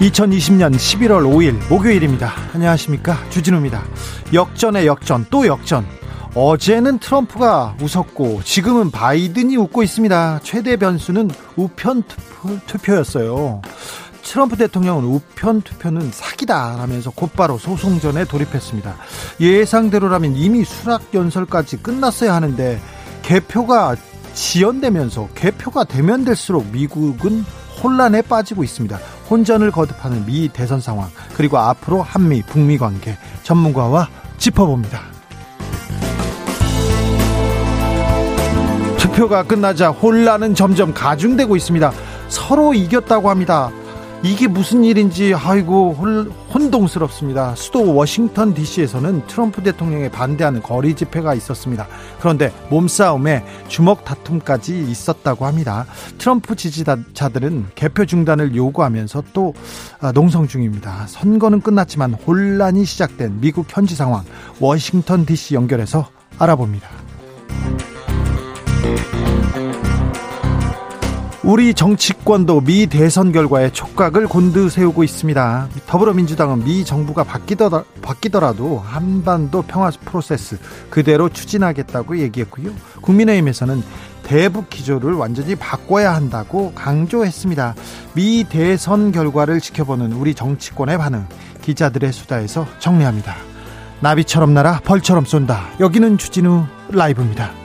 2020년 11월 5일 목요일입니다. 안녕하십니까. 주진우입니다. 역전의 역전, 또 역전. 어제는 트럼프가 웃었고 지금은 바이든이 웃고 있습니다. 최대 변수는 우편 투표 였어요. 트럼프 대통령은 우편 투표는 사기다 라면서 곧바로 소송전에 돌입했습니다. 예상대로라면 이미 수락 연설까지 끝났어야 하는데 개표가 지연되면서 개표가 되면 될수록 미국은 혼란에 빠지고 있습니다. 혼전을 거듭하는 미 대선 상황 그리고 앞으로 한미 북미 관계 전문가와 짚어봅니다. 투표가 끝나자 혼란은 점점 가중되고 있습니다. 서로 이겼다고 합니다. 이게 무슨 일인지 아이고 혼동스럽습니다. 수도 워싱턴 DC에서는 트럼프 대통령에 반대하는 거리 집회가 있었습니다. 그런데 몸싸움에 주먹 다툼까지 있었다고 합니다. 트럼프 지지자들은 개표 중단을 요구하면서 또 아, 농성 중입니다. 선거는 끝났지만 혼란이 시작된 미국 현지 상황 워싱턴 DC 연결해서 알아봅니다. 우리 정치권도 미 대선 결과에 촉각을 곤두세우고 있습니다. 더불어민주당은 미 정부가 바뀌더라, 바뀌더라도 한반도 평화 프로세스 그대로 추진하겠다고 얘기했고요. 국민의힘에서는 대북 기조를 완전히 바꿔야 한다고 강조했습니다. 미 대선 결과를 지켜보는 우리 정치권의 반응 기자들의 수다에서 정리합니다. 나비처럼 날아 벌처럼 쏜다. 여기는 주진우 라이브입니다.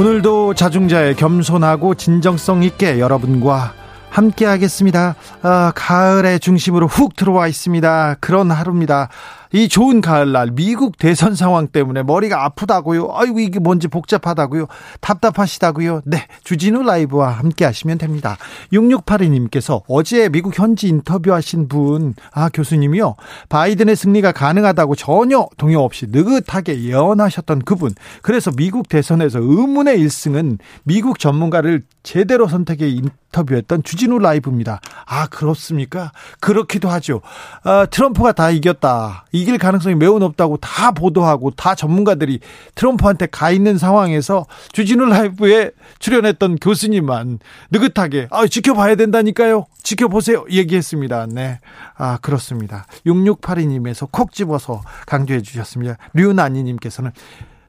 오늘도 자중자의 겸손하고 진정성 있게 여러분과 함께 하겠습니다. 아, 가을의 중심으로 훅 들어와 있습니다. 그런 하루입니다. 이 좋은 가을날 미국 대선 상황 때문에 머리가 아프다고요. 아이고 이게 뭔지 복잡하다고요. 답답하시다고요. 네, 주진우 라이브와 함께 하시면 됩니다. 6682님께서 어제 미국 현지 인터뷰하신 분, 아 교수님이요. 바이든의 승리가 가능하다고 전혀 동요 없이 느긋하게 예언하셨던 그분. 그래서 미국 대선에서 의문의 1승은 미국 전문가를 제대로 선택해 인터뷰했던 주진우 라이브입니다. 아 그렇습니까? 그렇기도 하죠. 아, 트럼프가 다 이겼다. 이길 가능성이 매우 높다고 다 보도하고 다 전문가들이 트럼프한테 가 있는 상황에서 주진우 라이브에 출연했던 교수님만 느긋하게 아, 지켜봐야 된다니까요. 지켜보세요. 얘기했습니다. 네. 아, 그렇습니다. 6682님에서 콕 집어서 강조해 주셨습니다. 류나니 님께서는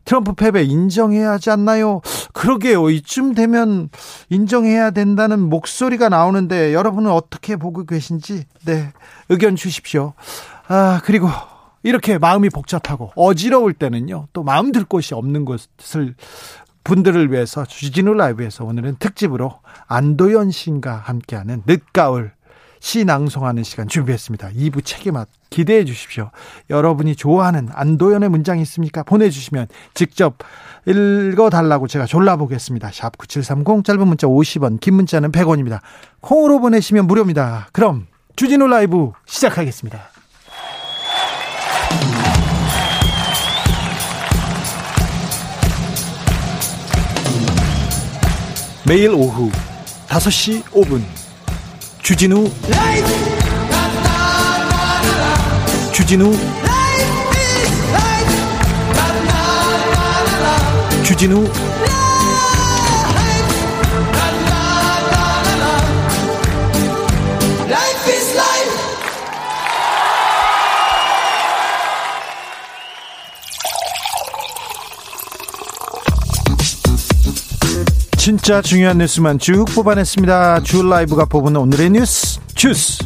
트럼프 패배 인정해야 하지 않나요? 그러게요. 이쯤 되면 인정해야 된다는 목소리가 나오는데 여러분은 어떻게 보고 계신지 네 의견 주십시오. 아 그리고 이렇게 마음이 복잡하고 어지러울 때는요, 또 마음 들 곳이 없는 것을 분들을 위해서 주진우 라이브에서 오늘은 특집으로 안도현 씨과 함께하는 늦가을 시 낭송하는 시간 준비했습니다. 2부 책임맛 기대해 주십시오. 여러분이 좋아하는 안도현의 문장이 있습니까? 보내주시면 직접 읽어달라고 제가 졸라보겠습니다. 샵 9730 짧은 문자 50원 긴 문자는 100원입니다. 콩으로 보내시면 무료입니다. 그럼 주진우 라이브 시작하겠습니다. 매일 오후 5시 5분. 주진우. 주진우. 주진우 진짜 중요한 뉴스만 쭉 뽑아냈습니다. 주 라이브가 뽑은 오늘의 뉴스 주스.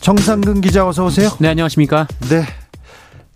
정상근 기자 어서 오세요. 네 안녕하십니까. 네.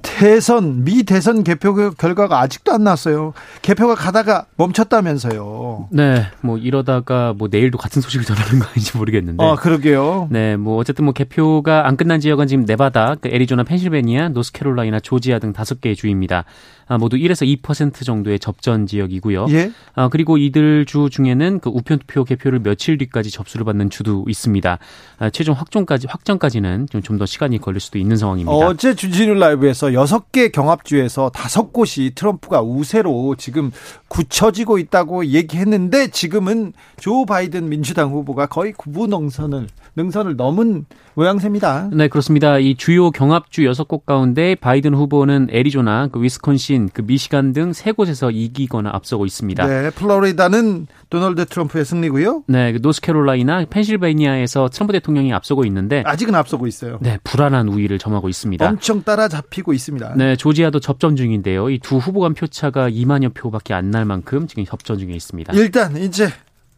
대선 미 대선 개표 결과가 아직도 안 나왔어요. 개표가 가다가 멈췄다면서요. 네, 뭐 이러다가 뭐 내일도 같은 소식을 전하는 거 아닌지 모르겠는데. 아, 그러게요. 네, 뭐 어쨌든 뭐 개표가 안 끝난 지역은 지금 네바다, 그 애리조나, 펜실베니아, 노스캐롤라이나, 조지아 등 다섯 개의 주입니다. 아, 모두 1에서 2% 정도의 접전 지역이고요. 예. 아, 그리고 이들 주 중에는 그 우편 투표 개표를 며칠 뒤까지 접수를 받는 주도 있습니다. 아, 최종 확정까지 확정까지는 좀 더 시간이 걸릴 수도 있는 상황입니다. 어제 주진우 라이브에서 여섯 개 경합주에서 다섯 곳이 트럼프가 우세로 지금 굳혀지고 있다고 얘기했는데 지금은 조 바이든 민주당 후보가 거의 구분 능선을 능선을 넘은 모양새입니다. 네, 그렇습니다. 이 주요 경합주 여섯 곳 가운데 바이든 후보는 애리조나, 그 위스콘신, 그 미시간 등 세 곳에서 이기거나 앞서고 있습니다. 네, 플로리다는 도널드 트럼프의 승리고요. 네, 그 노스캐롤라이나, 펜실베니아에서 트럼프 대통령이 앞서고 있는데 아직은 앞서고 있어요. 네, 불안한 우위를 점하고 있습니다. 엄청 따라잡히고 있습니다. 네, 조지아도 접전 중인데요. 이 두 후보 간 표차가 2만여 표밖에 안 날 만큼 지금 접전 중에 있습니다. 일단 이제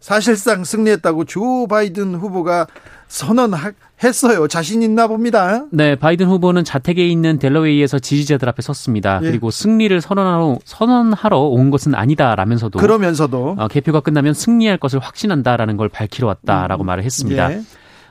사실상 승리했다고 조 바이든 후보가 선언했어요. 자신 있나 봅니다. 네, 바이든 후보는 자택에 있는 델러웨이에서 지지자들 앞에 섰습니다. 예. 그리고 승리를 선언하러, 선언하러 온 것은 아니다라면서도 그러면서도 어, 개표가 끝나면 승리할 것을 확신한다라는 걸 밝히러 왔다라고 음. 말을 했습니다. 예.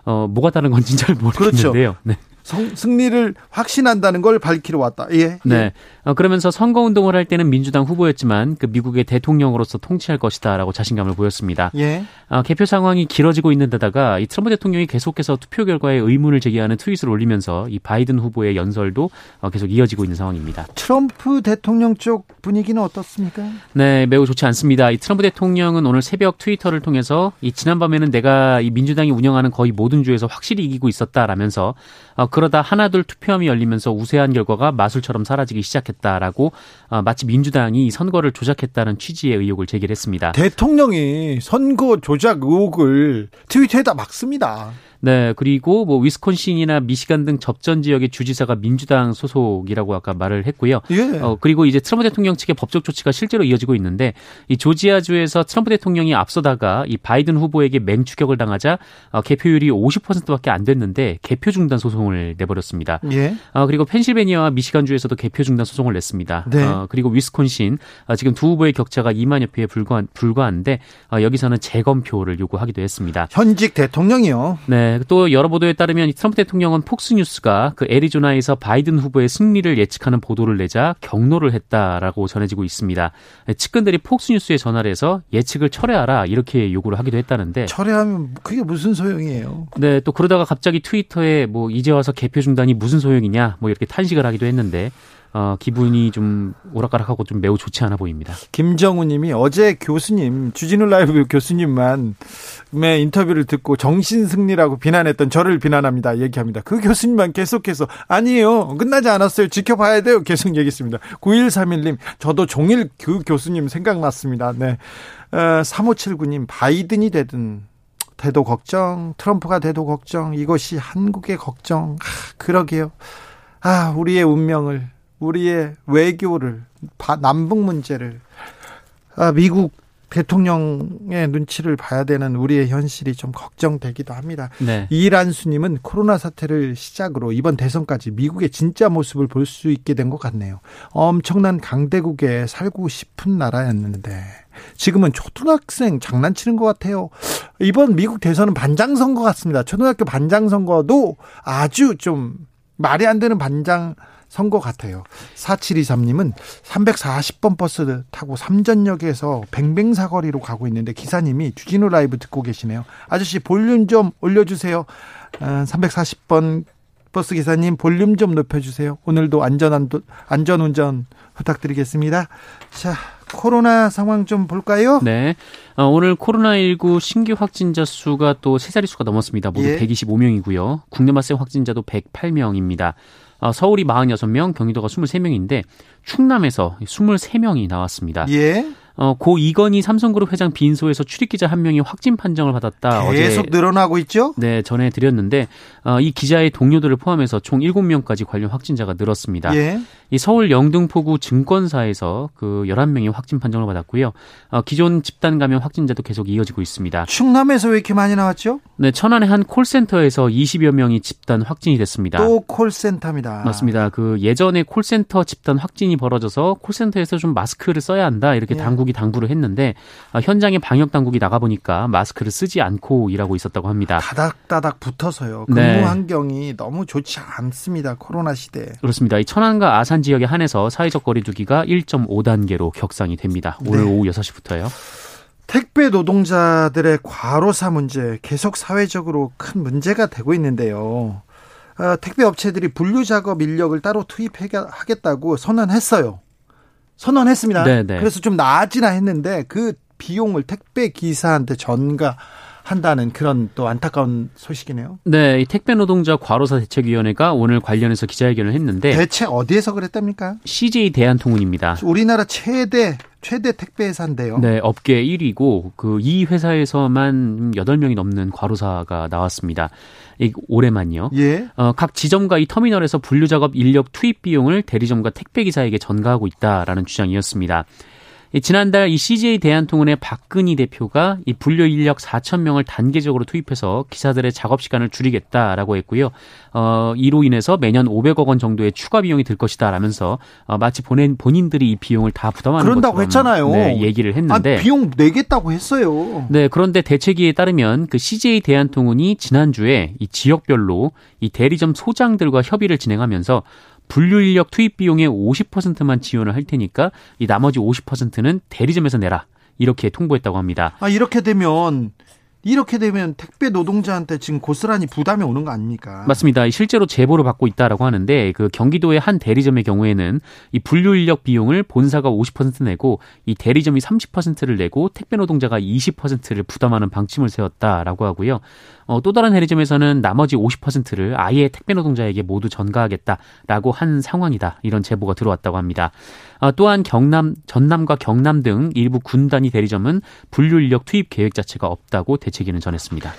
어, 뭐가 다른 건지 잘 모르겠는데요. 그렇죠. 네. 성, 승리를 확신한다는 걸 밝히러 왔다. 예. 네. 예. 어, 그러면서 선거 운동을 할 때는 민주당 후보였지만 그 미국의 대통령으로서 통치할 것이다라고 자신감을 보였습니다. 예. 어, 개표 상황이 길어지고 있는 데다가 이 트럼프 대통령이 계속해서 투표 결과에 의문을 제기하는 트윗을 올리면서 이 바이든 후보의 연설도 어, 계속 이어지고 있는 상황입니다. 트럼프 대통령 쪽 분위기는 어떻습니까? 네, 매우 좋지 않습니다. 이 트럼프 대통령은 오늘 새벽 트위터를 통해서 이 지난밤에는 내가 이 민주당이 운영하는 거의 모든 주에서 확실히 이기고 있었다라면서 어, 그러다 하나둘 투표함이 열리면서 우세한 결과가 마술처럼 사라지기 시작했다라고 어, 마치 민주당이 선거를 조작했다는 취지의 의혹을 제기했습니다. 대통령이 선거 조작 의혹을 트위터에다 막습니다. 네, 그리고 뭐 위스콘신이나 미시간 등 접전 지역의 주지사가 민주당 소속이라고 아까 말을 했고요. 예. 어, 그리고 이제 트럼프 대통령 측의 법적 조치가 실제로 이어지고 있는데 이 조지아주에서 트럼프 대통령이 앞서다가 이 바이든 후보에게 맹추격을 당하자 어, 개표율이 50%밖에 안 됐는데 개표 중단 소송을 내버렸습니다. 예. 어, 그리고 펜실베니아와 미시간주에서도 개표 중단 소송을 냈습니다. 네. 어, 그리고 위스콘신 어, 지금 두 후보의 격차가 2만여 표에 불과한, 불과한데 어, 여기서는 재검표를 요구하기도 했습니다. 현직 대통령이요. 네. 네, 또 여러 보도에 따르면 트럼프 대통령은 폭스뉴스가 그 애리조나에서 바이든 후보의 승리를 예측하는 보도를 내자 경로를 했다라고 전해지고 있습니다. 네, 측근들이 폭스뉴스에 전화를 해서 예측을 철회하라 이렇게 요구를 하기도 했다는데 철회하면 그게 무슨 소용이에요? 네, 또 그러다가 갑자기 트위터에 뭐 이제 와서 개표 중단이 무슨 소용이냐 뭐 이렇게 탄식을 하기도 했는데 어, 기분이 좀 오락가락하고 좀 매우 좋지 않아 보입니다. 김정우 님이 어제 교수님, 주진우 라이브 교수님만 의 인터뷰를 듣고 정신 승리라고 비난했던 저를 비난합니다. 얘기합니다. 그 교수님만 계속해서 아니에요. 끝나지 않았어요. 지켜봐야 돼요. 계속 얘기했습니다. 9131님, 저도 종일 그 교수님 생각났습니다. 네. 어, 3579님, 바이든이 되든 대도 걱정, 트럼프가 대도 걱정, 이것이 한국의 걱정. 아, 그러게요. 아, 우리의 운명을 우리의 외교를 남북 문제를 아, 미국 대통령의 눈치를 봐야 되는 우리의 현실이 좀 걱정되기도 합니다. 네. 이란수님은 코로나 사태를 시작으로 이번 대선까지 미국의 진짜 모습을 볼 수 있게 된 것 같네요. 엄청난 강대국에 살고 싶은 나라였는데 지금은 초등학생 장난치는 것 같아요. 이번 미국 대선은 반장 선거 같습니다. 초등학교 반장 선거도 아주 좀 말이 안 되는 반장 선거 같아요. 4723님은 340번 버스 타고 삼전역에서 뱅뱅 사거리로 가고 있는데 기사님이 주진우 라이브 듣고 계시네요. 아저씨 볼륨 좀 올려주세요. 340번 어, 버스 기사님 볼륨 좀 높여주세요. 오늘도 안전한 안전 운전 부탁드리겠습니다. 자 코로나 상황 좀 볼까요? 네. 어, 오늘 코로나19 신규 확진자 수가 또 세 자릿수가 넘었습니다. 모두 예. 125명이고요. 국내 발생 확진자도 108명입니다. 어, 서울이 46명, 경기도가 23명인데 충남에서 23명이 나왔습니다. 예. 어, 고 이건희 삼성그룹 회장 빈소에서 출입기자 한 명이 확진 판정을 받았다. 계속 어제, 늘어나고 있죠? 네, 전해드렸는데 어, 이 기자의 동료들을 포함해서 총 7명까지 관련 확진자가 늘었습니다. 예. 이 서울 영등포구 증권사에서 그 11명이 확진 판정을 받았고요. 어, 기존 집단 감염 확진자도 계속 이어지고 있습니다. 충남에서 왜 이렇게 많이 나왔죠? 네, 천안의 한 콜센터에서 20여 명이 집단 확진이 됐습니다. 또 콜센터입니다. 맞습니다. 그 예전에 콜센터 집단 확진이 벌어져서 콜센터에서 좀 마스크를 써야 한다 이렇게 예. 당국 이 당부를 했는데 어, 현장에 방역 당국이 나가 보니까 마스크를 쓰지 않고 일하고 있었다고 합니다. 다닥다닥 붙어서요. 근무 네. 환경이 너무 좋지 않습니다. 코로나 시대. 그렇습니다. 이 천안과 아산 지역에 한해서 사회적 거리두기가 1.5단계로 격상이 됩니다. 오늘 네. 오후 6시부터요. 택배 노동자들의 과로사 문제 계속 사회적으로 큰 문제가 되고 있는데요. 어, 택배 업체들이 분류 작업 인력을 따로 투입하겠다고 선언했어요. 선언했습니다. 네네. 네. 그래서 좀 나아지나 했는데 그 비용을 택배 기사한테 전가 한다는 그런 또 안타까운 소식이네요. 네, 이 택배 노동자 과로사 대책위원회가 오늘 관련해서 기자회견을 했는데 대체 어디에서 그랬답니까? CJ 대한통운입니다. 우리나라 최대 최대 택배 회사인데요. 네, 업계 1위고 그 이 회사에서만 8명이 넘는 과로사가 나왔습니다. 올해만요. 예. 어, 각 지점과 이 터미널에서 분류 작업 인력 투입 비용을 대리점과 택배 기사에게 전가하고 있다라는 주장이었습니다. 지난달 이 CJ 대한통운의 박근희 대표가 이 분류 인력 4천 명을 단계적으로 투입해서 기사들의 작업 시간을 줄이겠다라고 했고요. 어, 이로 인해서 매년 500억 원 정도의 추가 비용이 들 것이다라면서 어, 마치 본인 본인들이 이 비용을 다 부담하는 그런다고 했잖아요. 네, 얘기를 했는데 아, 비용 내겠다고 했어요. 네, 그런데 대책위에 따르면 그 CJ 대한통운이 지난주에 이 지역별로 이 대리점 소장들과 협의를 진행하면서 분류 인력 투입 비용의 50%만 지원을 할 테니까 이 나머지 50%는 대리점에서 내라. 이렇게 통보했다고 합니다. 아, 이렇게 되면 이렇게 되면 택배 노동자한테 지금 고스란히 부담이 오는 거 아닙니까? 맞습니다. 실제로 제보를 받고 있다라고 하는데 그 경기도의 한 대리점의 경우에는 이 분류 인력 비용을 본사가 50% 내고 이 대리점이 30%를 내고 택배 노동자가 20%를 부담하는 방침을 세웠다라고 하고요. 어, 또 다른 대리점에서는 나머지 50%를 아예 택배 노동자에게 모두 전가하겠다라고 한 상황이다. 이런 제보가 들어왔다고 합니다. 어, 또한 경남, 전남과 경남 등 일부 군단위 대리점은 분류 인력 투입 계획 자체가 없다고 대책위는 전했습니다.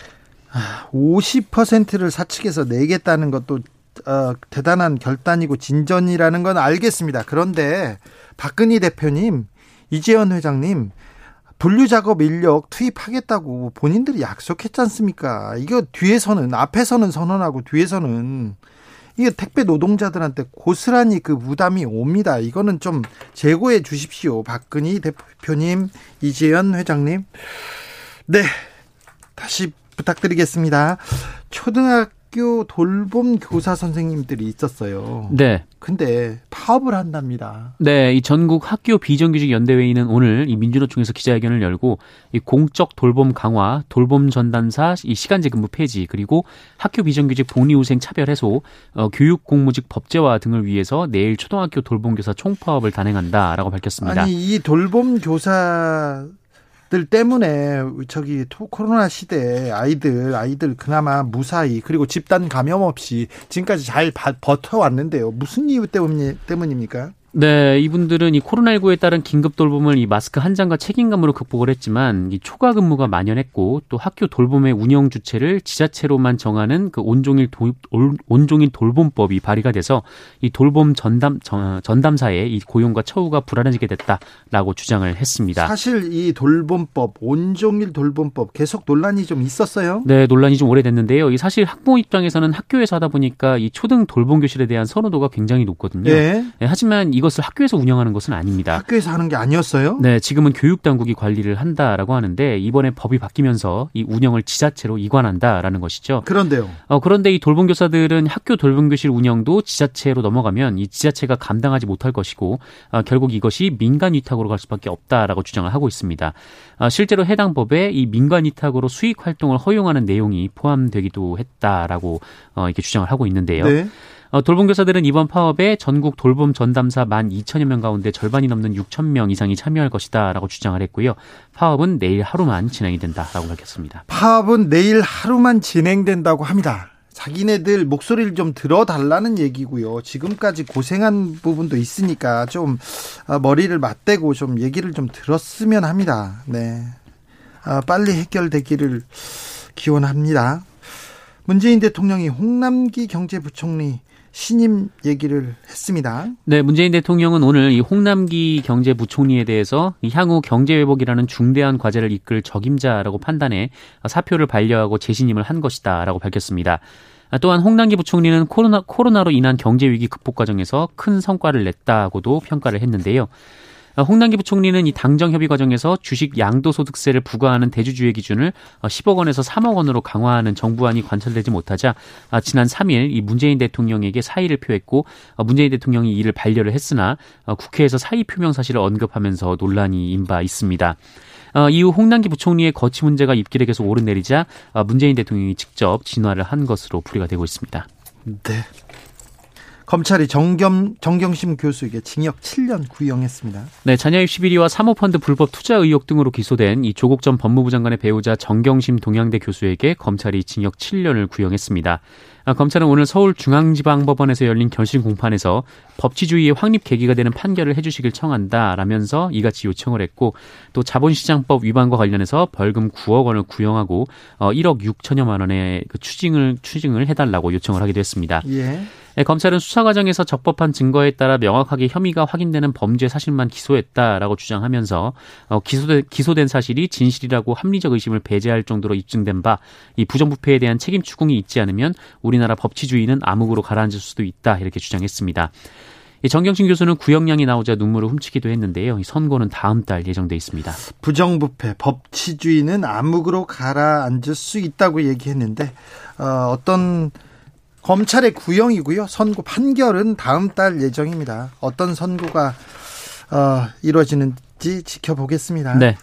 50%를 사측에서 내겠다는 것도 어, 대단한 결단이고 진전이라는 건 알겠습니다. 그런데 박근희 대표님, 이재현 회장님, 분류 작업 인력 투입하겠다고 본인들이 약속했지 않습니까? 이거 뒤에서는 앞에서는 선언하고 뒤에서는 이게 택배 노동자들한테 고스란히 그 부담이 옵니다. 이거는 좀 재고해 주십시오. 박근희 대표님, 이재현 회장님. 네. 다시 부탁드리겠습니다. 초등학교 학교 돌봄 교사 선생님들이 있었어요. 네. 근데 파업을 한답니다. 네, 이 전국 학교 비정규직 연대회의는 오늘 이 민주노총에서 기자회견을 열고 이 공적 돌봄 강화, 돌봄 전담사 이 시간제 근무 폐지 그리고 학교 비정규직 복리후생 차별 해소, 어, 교육 공무직 법제화 등을 위해서 내일 초등학교 돌봄 교사 총파업을 단행한다라고 밝혔습니다. 아니 이 돌봄 교사 들 때문에 저기 코로나 시대에 아이들 아이들 그나마 무사히 그리고 집단 감염 없이 지금까지 잘 버텨왔는데요. 무슨 이유 때문입니까? 네, 이분들은 이 코로나19에 따른 긴급 돌봄을 이 마스크 한 장과 책임감으로 극복을 했지만 이 초과 근무가 만연했고 또 학교 돌봄의 운영 주체를 지자체로만 정하는 그 온종일 도, 온종일 돌봄법이 발의가 돼서 이 돌봄 전담 전담사의 이 고용과 처우가 불안해지게 됐다라고 주장을 했습니다. 사실 이 돌봄법 온종일 돌봄법 계속 논란이 좀 있었어요. 네, 논란이 좀 오래됐는데요. 이 사실 학부모 입장에서는 학교에서 하다 보니까 이 초등 돌봄 교실에 대한 선호도가 굉장히 높거든요. 네. 네 하지만 이 이것을 학교에서 운영하는 것은 아닙니다. 학교에서 하는 게 아니었어요? 네, 지금은 교육 당국이 관리를 한다라고 하는데 이번에 법이 바뀌면서 이 운영을 지자체로 이관한다라는 것이죠. 그런데요. 어, 그런데 이 돌봄 교사들은 학교 돌봄 교실 운영도 지자체로 넘어가면 이 지자체가 감당하지 못할 것이고 어, 결국 이것이 민간 위탁으로 갈 수밖에 없다라고 주장을 하고 있습니다. 어, 실제로 해당 법에 이 민간 위탁으로 수익 활동을 허용하는 내용이 포함되기도 했다라고 어, 이렇게 주장을 하고 있는데요. 네. 어, 돌봄교사들은 이번 파업에 전국 돌봄 전담사 1만 2천여 명 가운데 절반이 넘는 6천 명 이상이 참여할 것이다라고 주장을 했고요. 파업은 내일 하루만 진행이 된다라고 밝혔습니다. 파업은 내일 하루만 진행된다고 합니다. 자기네들 목소리를 좀 들어달라는 얘기고요. 지금까지 고생한 부분도 있으니까 좀 어, 머리를 맞대고 좀 얘기를 좀 들었으면 합니다. 네. 아, 빨리 해결되기를 기원합니다. 문재인 대통령이 홍남기 경제부총리 신임 얘기를 했습니다. 네, 문재인 대통령은 오늘 이 홍남기 경제부총리에 대해서 향후 경제 회복이라는 중대한 과제를 이끌 적임자라고 판단해 사표를 반려하고 재신임을 한 것이다라고 밝혔습니다. 또한 홍남기 부총리는 코로나, 코로나로 인한 경제 위기 극복 과정에서 큰 성과를 냈다고도 평가를 했는데요. 홍남기 부총리는 이 당정 협의 과정에서 주식 양도소득세를 부과하는 대주주의 기준을 10억 원에서 3억 원으로 강화하는 정부안이 관철되지 못하자 아, 지난 3일 이 문재인 대통령에게 사의를 표했고 어, 문재인 대통령이 이를 반려를 했으나 어, 국회에서 사의 표명 사실을 언급하면서 논란이 임바 있습니다. 어, 이후 홍남기 부총리의 거치 문제가 입길에 계속 오르내리자 문재인 대통령이 직접 진화를 한 것으로 풀이가 되고 있습니다. 네. 검찰이 정겸, 정경심 교수 에게 징역 7년 구형했습니다. 네, 자녀 입 시 비리와 사모펀드 불법 투자 의혹 등으로 기소된 이 조국 전 법무부 장관의 배우자 정경심 동양대 교수에게 검찰이 징역 7년을 구형했습니다. 아, 검찰은 오늘 서울중앙지방법원에서 열린 결심 공판에서 법치주의의 확립 계기가 되는 판결을 해주시길 청한다라면서 이같이 요청을 했고 또 자본시장법 위반과 관련해서 벌금 9억 원을 구형하고 1억 어, 6천여만 원의 그 추징을 추징을 해달라고 요청을 하기도 했습니다. 예. 네, 검찰은 수사 과정에서 적법한 증거에 따라 명확하게 혐의가 확인되는 범죄 사실만 기소했다라고 주장하면서 어, 기소된, 기소된 사실이 진실이라고 합리적 의심을 배제할 정도로 입증된 바 이 부정부패에 대한 책임 추궁이 있지 않으면 우리나라 법치주의는 암흑으로 가라앉을 수도 있다 이렇게 주장했습니다. 정경심 교수는 구형량이 나오자 눈물을 훔치기도 했는데요. 이 선고는 다음 달 예정돼 있습니다. 부정부패, 법치주의는 암흑으로 가라앉을 수 있다고 얘기했는데 어, 어떤 검찰의 구형이고요. 선고 판결은 다음 달 예정입니다. 어떤 선고가 어, 이루어지는지 지켜보겠습니다. 네.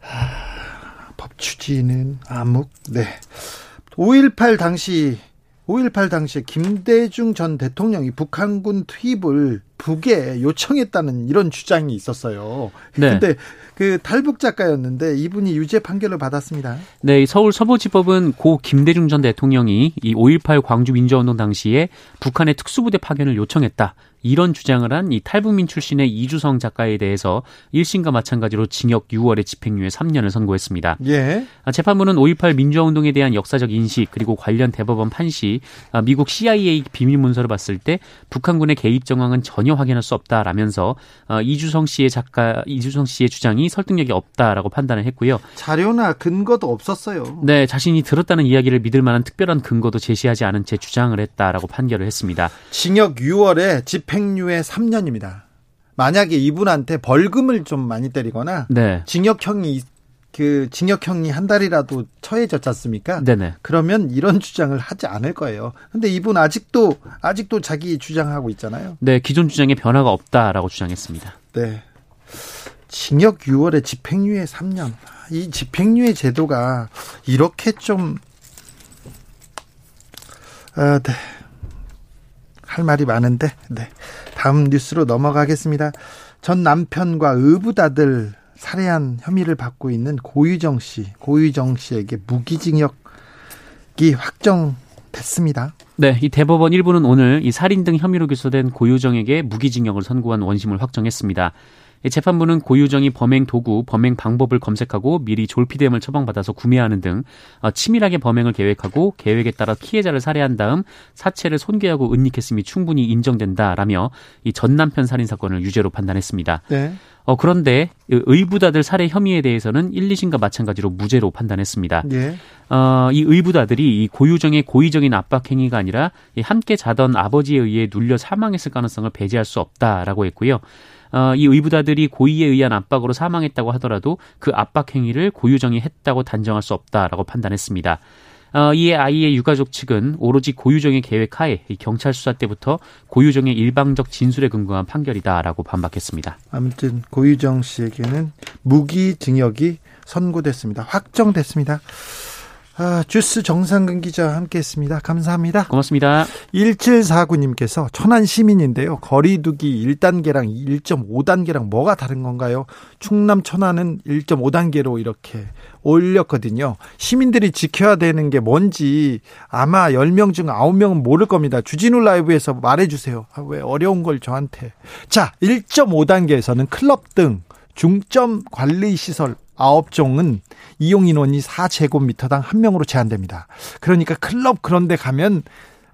하, 법추지는 암묵. 네. 5.18 당시 5.18 당시에 김대중 전 대통령이 북한군 투입을 북에 요청했다는 이런 주장이 있었어요. 네. 근데 그 탈북 작가였는데 이분이 유죄 판결을 받았습니다. 네, 서울 서부지법은 고 김대중 전 대통령이 이 5.18 광주 민주화운동 당시에 북한의 특수부대 파견을 요청했다. 이런 주장을 한 이 탈북민 출신의 이주성 작가에 대해서 1심과 마찬가지로 징역 6월에 집행유예 3년을 선고했습니다. 예. 아, 재판부는 5.18 민주화운동에 대한 역사적 인식 그리고 관련 대법원 판시 아, 미국 CIA 비밀 문서를 봤을 때 북한군의 개입 정황은 전혀 확인할 수 없다라면서 아, 이주성 씨의 작가 이주성 씨의 주장이 설득력이 없다라고 판단을 했고요. 자료나 근거도 없었어요. 네, 자신이 들었다는 이야기를 믿을 만한 특별한 근거도 제시하지 않은 채 주장을 했다라고 판결을 했습니다. 징역 6월에 집행 집행유예 3년입니다. 만약에 이분한테 벌금을 좀 많이 때리거나 네. 징역형이 그 징역형이 한 달이라도 처해졌지 않습니까? 네네. 그러면 이런 주장을 하지 않을 거예요. 근데 이분 아직도 아직도 자기 주장하고 있잖아요. 네, 기존 주장에 변화가 없다라고 주장했습니다. 네. 징역 6월에 집행유예 3년. 이 집행유예 제도가 이렇게 좀 아, 네. 할 말이 많은데 네. 다음 뉴스로 넘어가겠습니다. 전 남편과 의붓아들 살해한 혐의를 받고 있는 고유정 씨, 고유정 씨에게 무기징역이 확정됐습니다. 네, 이 대법원 일부는 오늘 이 살인 등 혐의로 기소된 고유정에게 무기징역을 선고한 원심을 확정했습니다. 재판부는 고유정이 범행 도구, 범행 방법을 검색하고 미리 졸피뎀을 처방받아서 구매하는 등 어, 치밀하게 범행을 계획하고 계획에 따라 피해자를 살해한 다음 사체를 손괴하고 은닉했음이 충분히 인정된다라며 이 전 남편 살인 사건을 유죄로 판단했습니다. 네. 어, 그런데 의부다들 살해 혐의에 대해서는 1, 2심과 마찬가지로 무죄로 판단했습니다. 네. 어, 이 의부다들이 이 고유정의 고의적인 압박 행위가 아니라 함께 자던 아버지에 의해 눌려 사망했을 가능성을 배제할 수 없다라고 했고요. 어, 이 의부다들이 고의에 의한 압박으로 사망했다고 하더라도 그 압박 행위를 고유정이 했다고 단정할 수 없다라고 판단했습니다. 어, 이에 아이의 유가족 측은 오로지 고유정의 계획 하에 경찰 수사 때부터 고유정의 일방적 진술에 근거한 판결이다라고 반박했습니다. 아무튼 고유정 씨에게는 무기징역이 선고됐습니다. 확정됐습니다. 아, 주스 정상근 기자 함께했습니다. 감사합니다. 고맙습니다. 1749님께서 천안 시민인데요. 거리두기 1단계랑 1.5단계랑 뭐가 다른 건가요? 충남 천안은 1.5단계로 이렇게 올렸거든요. 시민들이 지켜야 되는 게 뭔지 아마 10명 중 9명은 모를 겁니다. 주진우 라이브에서 말해주세요. 아, 왜 어려운 걸 저한테. 자, 1.5단계에서는 클럽 등 중점 관리 시설 9종은 이용 인원이 4제곱미터당 한 명으로 제한됩니다. 그러니까 클럽 그런 데 가면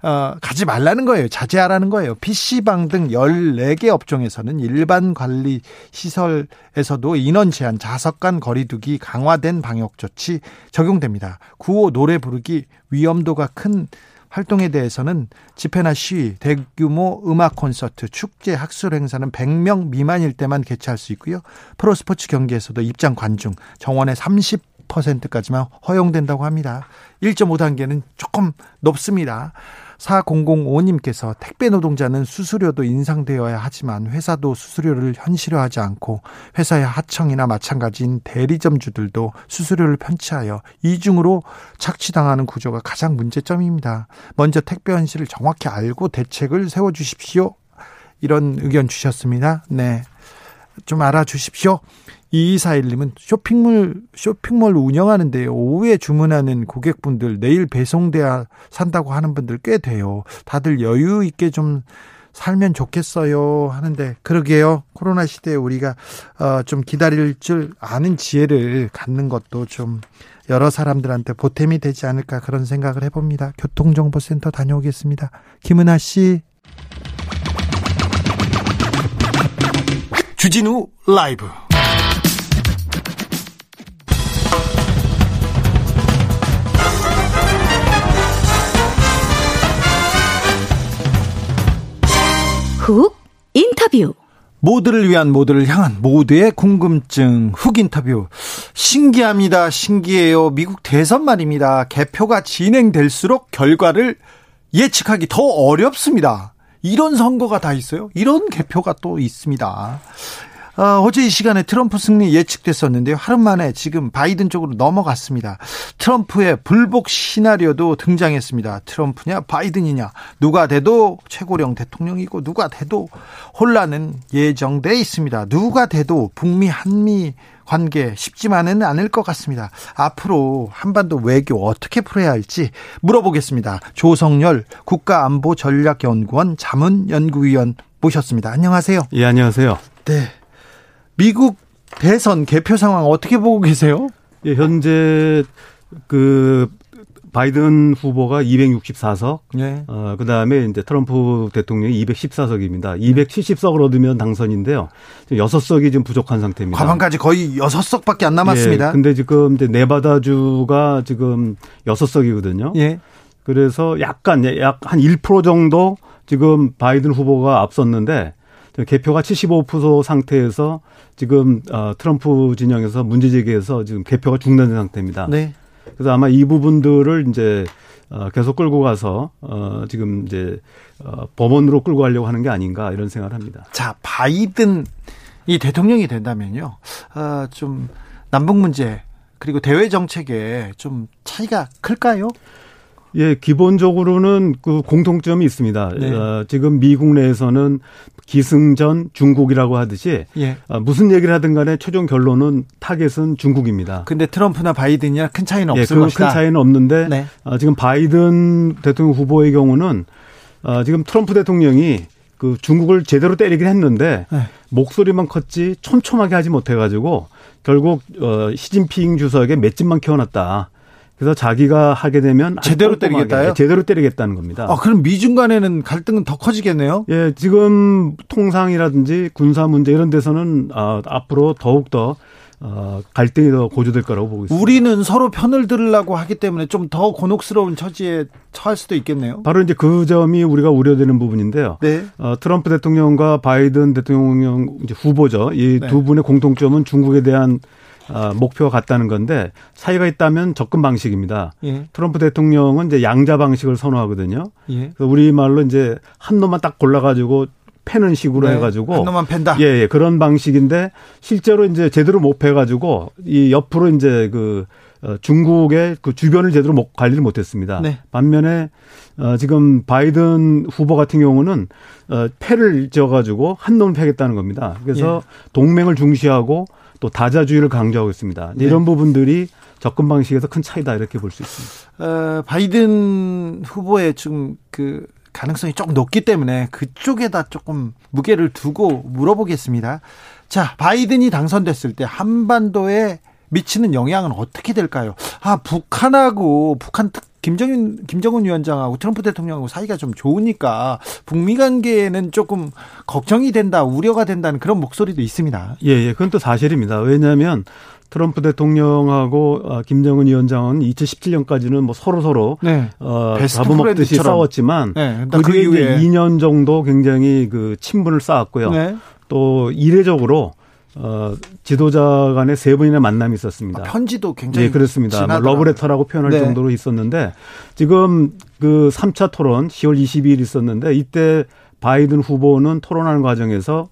어, 가지 말라는 거예요. 자제하라는 거예요. PC방 등 14개 업종에서는 일반 관리 시설에서도 인원 제한, 자석 간 거리두기 강화된 방역 조치 적용됩니다. 구호 노래 부르기 위험도가 큰 활동에 대해서는 집회나 시위, 대규모 음악 콘서트, 축제, 학술 행사는 100명 미만일 때만 개최할 수 있고요. 프로스포츠 경기에서도 입장 관중 정원의 30%까지만 허용된다고 합니다. 1.5단계는 조금 높습니다. 4005님께서 택배 노동자는 수수료도 인상되어야 하지만 회사도 수수료를 현실화하지 않고 회사의 하청이나 마찬가지인 대리점주들도 수수료를 편취하여 이중으로 착취당하는 구조가 가장 문제점입니다. 먼저 택배 현실을 정확히 알고 대책을 세워 주십시오. 이런 의견 주셨습니다. 네. 좀 알아주십시오. 2241님은 쇼핑몰, 쇼핑몰 운영하는데요. 오후에 주문하는 고객분들 내일 배송돼야 산다고 하는 분들 꽤 돼요. 다들 여유 있게 좀 살면 좋겠어요 하는데 그러게요. 코로나 시대에 우리가 어, 좀 기다릴 줄 아는 지혜를 갖는 것도 좀 여러 사람들한테 보탬이 되지 않을까 그런 생각을 해봅니다. 교통정보센터 다녀오겠습니다. 김은아 씨. 주진우 라이브. 훅 인터뷰. 모두를 위한 모두를 향한 모두의 궁금증 훅 인터뷰. 신기합니다. 신기해요. 미국 대선 말입니다. 개표가 진행될수록 결과를 예측하기 더 어렵습니다 이런 선거가 다 있어요? 이런 개표가 또 있습니다 어, 어제 이 시간에 트럼프 승리 예측됐었는데요. 하루 만에 지금 바이든 쪽으로 넘어갔습니다. 트럼프의 불복 시나리오도 등장했습니다. 트럼프냐 바이든이냐 누가 돼도 최고령 대통령이고 누가 돼도 혼란은 예정돼 있습니다. 누가 돼도 북미 한미 관계 쉽지만은 않을 것 같습니다. 앞으로 한반도 외교 어떻게 풀어야 할지 물어보겠습니다. 조성열 국가안보전략연구원 자문연구위원 모셨습니다. 안녕하세요. 예, 안녕하세요. 네. 미국 대선 개표 상황 어떻게 보고 계세요? 예, 현재 그 바이든 후보가 264석, 네. 어, 그 다음에 이제 트럼프 대통령이 214석입니다. 270석을 얻으면 당선인데요. 6석이 지금 부족한 상태입니다. 과반까지 거의 6석밖에 안 남았습니다. 예, 근데 지금 이제 네바다주가 지금 6석이거든요. 예. 그래서 약간, 약 한 1% 정도 지금 바이든 후보가 앞섰는데 개표가 75% 상태에서 지금 어, 트럼프 진영에서 문제 제기해서 지금 개표가 중단된 상태입니다. 네. 그래서 아마 이 부분들을 이제 어, 계속 끌고 가서 어, 지금 이제 어, 법원으로 끌고 가려고 하는 게 아닌가 이런 생각을 합니다. 자, 바이든 이 대통령이 된다면요, 어, 좀 남북 문제 그리고 대외 정책에 좀 차이가 클까요? 예, 기본적으로는 그 공통점이 있습니다. 네. 어, 지금 미국 내에서는 기승전 중국이라고 하듯이 예. 어, 무슨 얘기를 하든 간에 최종 결론은 타겟은 중국입니다. 근데 트럼프나 바이든이랑 큰 차이는 예, 없을 그 것이다. 큰 차이는 없는데 네. 어, 지금 바이든 대통령 후보의 경우는 어, 지금 트럼프 대통령이 그 중국을 제대로 때리긴 했는데 네. 목소리만 컸지 촘촘하게 하지 못해가지고 결국 어, 시진핑 주석의 맷집만 키워놨다. 그래서 자기가 하게 되면 제대로 때리겠다요? 제대로 때리겠다는 겁니다. 아, 그럼 미중 간에는 갈등은 더 커지겠네요? 예, 지금 통상이라든지 군사 문제 이런 데서는 아, 앞으로 더욱 더 어, 갈등이 더 고조될 거라고 보고 있습니다. 우리는 서로 편을 들으려고 하기 때문에 좀 더 곤혹스러운 처지에 처할 수도 있겠네요. 바로 이제 그 점이 우리가 우려되는 부분인데요. 네. 어, 트럼프 대통령과 바이든 대통령 후보죠. 이두 네. 분의 공통점은 중국에 대한 어, 목표가 같다는 건데 사이가 있다면 접근 방식입니다. 예. 트럼프 대통령은 이제 양자 방식을 선호하거든요. 예. 그래서 우리 말로 이제 한 놈만 딱 골라가지고 패는 식으로 네. 해가지고 한 놈만 팬다. 예, 예, 그런 방식인데 실제로 이제 제대로 못 패가지고 이 옆으로 이제 그 어, 중국의 그 주변을 제대로 관리를 못했습니다. 네. 반면에 어, 지금 바이든 후보 같은 경우는 어, 패를 지어가지고 한 놈을 패겠다는 겁니다. 그래서 예. 동맹을 중시하고 또 다자주의를 강조하고 있습니다. 네. 이런 부분들이 접근 방식에서 큰 차이다 이렇게 볼 수 있습니다. 어, 바이든 후보의 지금 그 가능성이 조금 높기 때문에 그쪽에다 조금 무게를 두고 물어보겠습니다. 자, 바이든이 당선됐을 때 한반도에 미치는 영향은 어떻게 될까요? 아, 북한하고 북한 특 김정은 김정은 위원장하고 트럼프 대통령하고 사이가 좀 좋으니까 북미 관계에는 조금 걱정이 된다, 우려가 된다는 그런 목소리도 있습니다. 예, 예. 그건 또 사실입니다. 왜냐하면 트럼프 대통령하고 어, 김정은 위원장은 2017년까지는 뭐 서로 서로 네. 어, 잡아먹듯이 싸웠지만 네. 그 이제 2년 정도 굉장히 그 친분을 쌓았고요. 네. 또 이례적으로 어, 지도자 간의 세 번이나 만남이 있었습니다. 아, 편지도 굉장히. 네, 그렇습니다. 뭐 러브레터라고 표현할 네. 정도로 있었는데 지금 그 3차 토론 10월 22일 있었는데 이때 바이든 후보는 토론하는 과정에서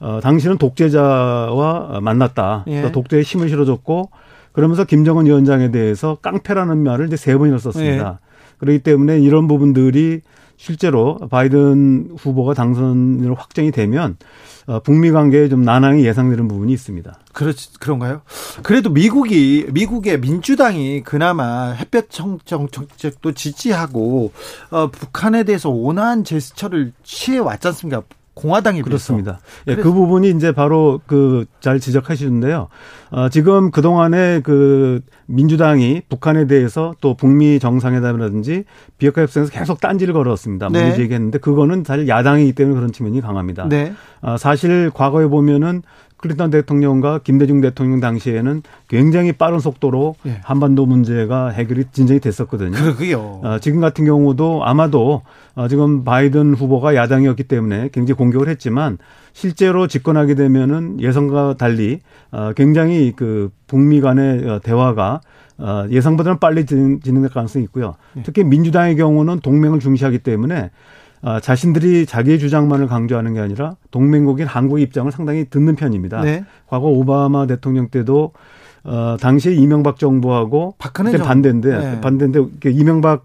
어, 당신은 독재자와 만났다. 예. 독재에 힘을 실어줬고 그러면서 김정은 위원장에 대해서 깡패라는 말을 이제 세 번이나 썼습니다. 예. 그렇기 때문에 이런 부분들이 실제로 바이든 후보가 당선으로 확정이 되면 어, 북미 관계에 좀 난항이 예상되는 부분이 있습니다. 그렇 그런가요? 그래도 미국이 미국의 민주당이 그나마 햇볕 청정 정책도 지지하고 어, 북한에 대해서 온화한 제스처를 취해 왔지 않습니까? 공화당이 그렇습니다. 예, 그 부분이 이제 바로 그 잘 지적하시는데요. 어, 지금 그 동안에 그 민주당이 북한에 대해서 또 북미 정상회담이라든지 비핵화 협상에서 계속 딴지를 걸었습니다. 네. 문제 얘기했는데 그거는 사실 야당이기 때문에 그런 측면이 강합니다. 네. 어, 사실 과거에 보면은 클린턴 대통령과 김대중 대통령 당시에는 굉장히 빠른 속도로 예. 한반도 문제가 해결이 진정이 됐었거든요. 그러게요. 어, 지금 같은 경우도 아마도 어, 지금 바이든 후보가 야당이었기 때문에 굉장히 공격을 했지만 실제로 집권하게 되면은 예상과 달리 어, 굉장히 그 북미 간의 어, 대화가 어, 예상보다는 빨리 진행될 가능성이 있고요. 예. 특히 민주당의 경우는 동맹을 중시하기 때문에 어, 자신들이 자기의 주장만을 강조하는 게 아니라 동맹국인 한국의 입장을 상당히 듣는 편입니다. 네. 과거 오바마 대통령 때도 어, 당시에 이명박 정부하고 박근혜 반대인데 네. 반대인데 이명박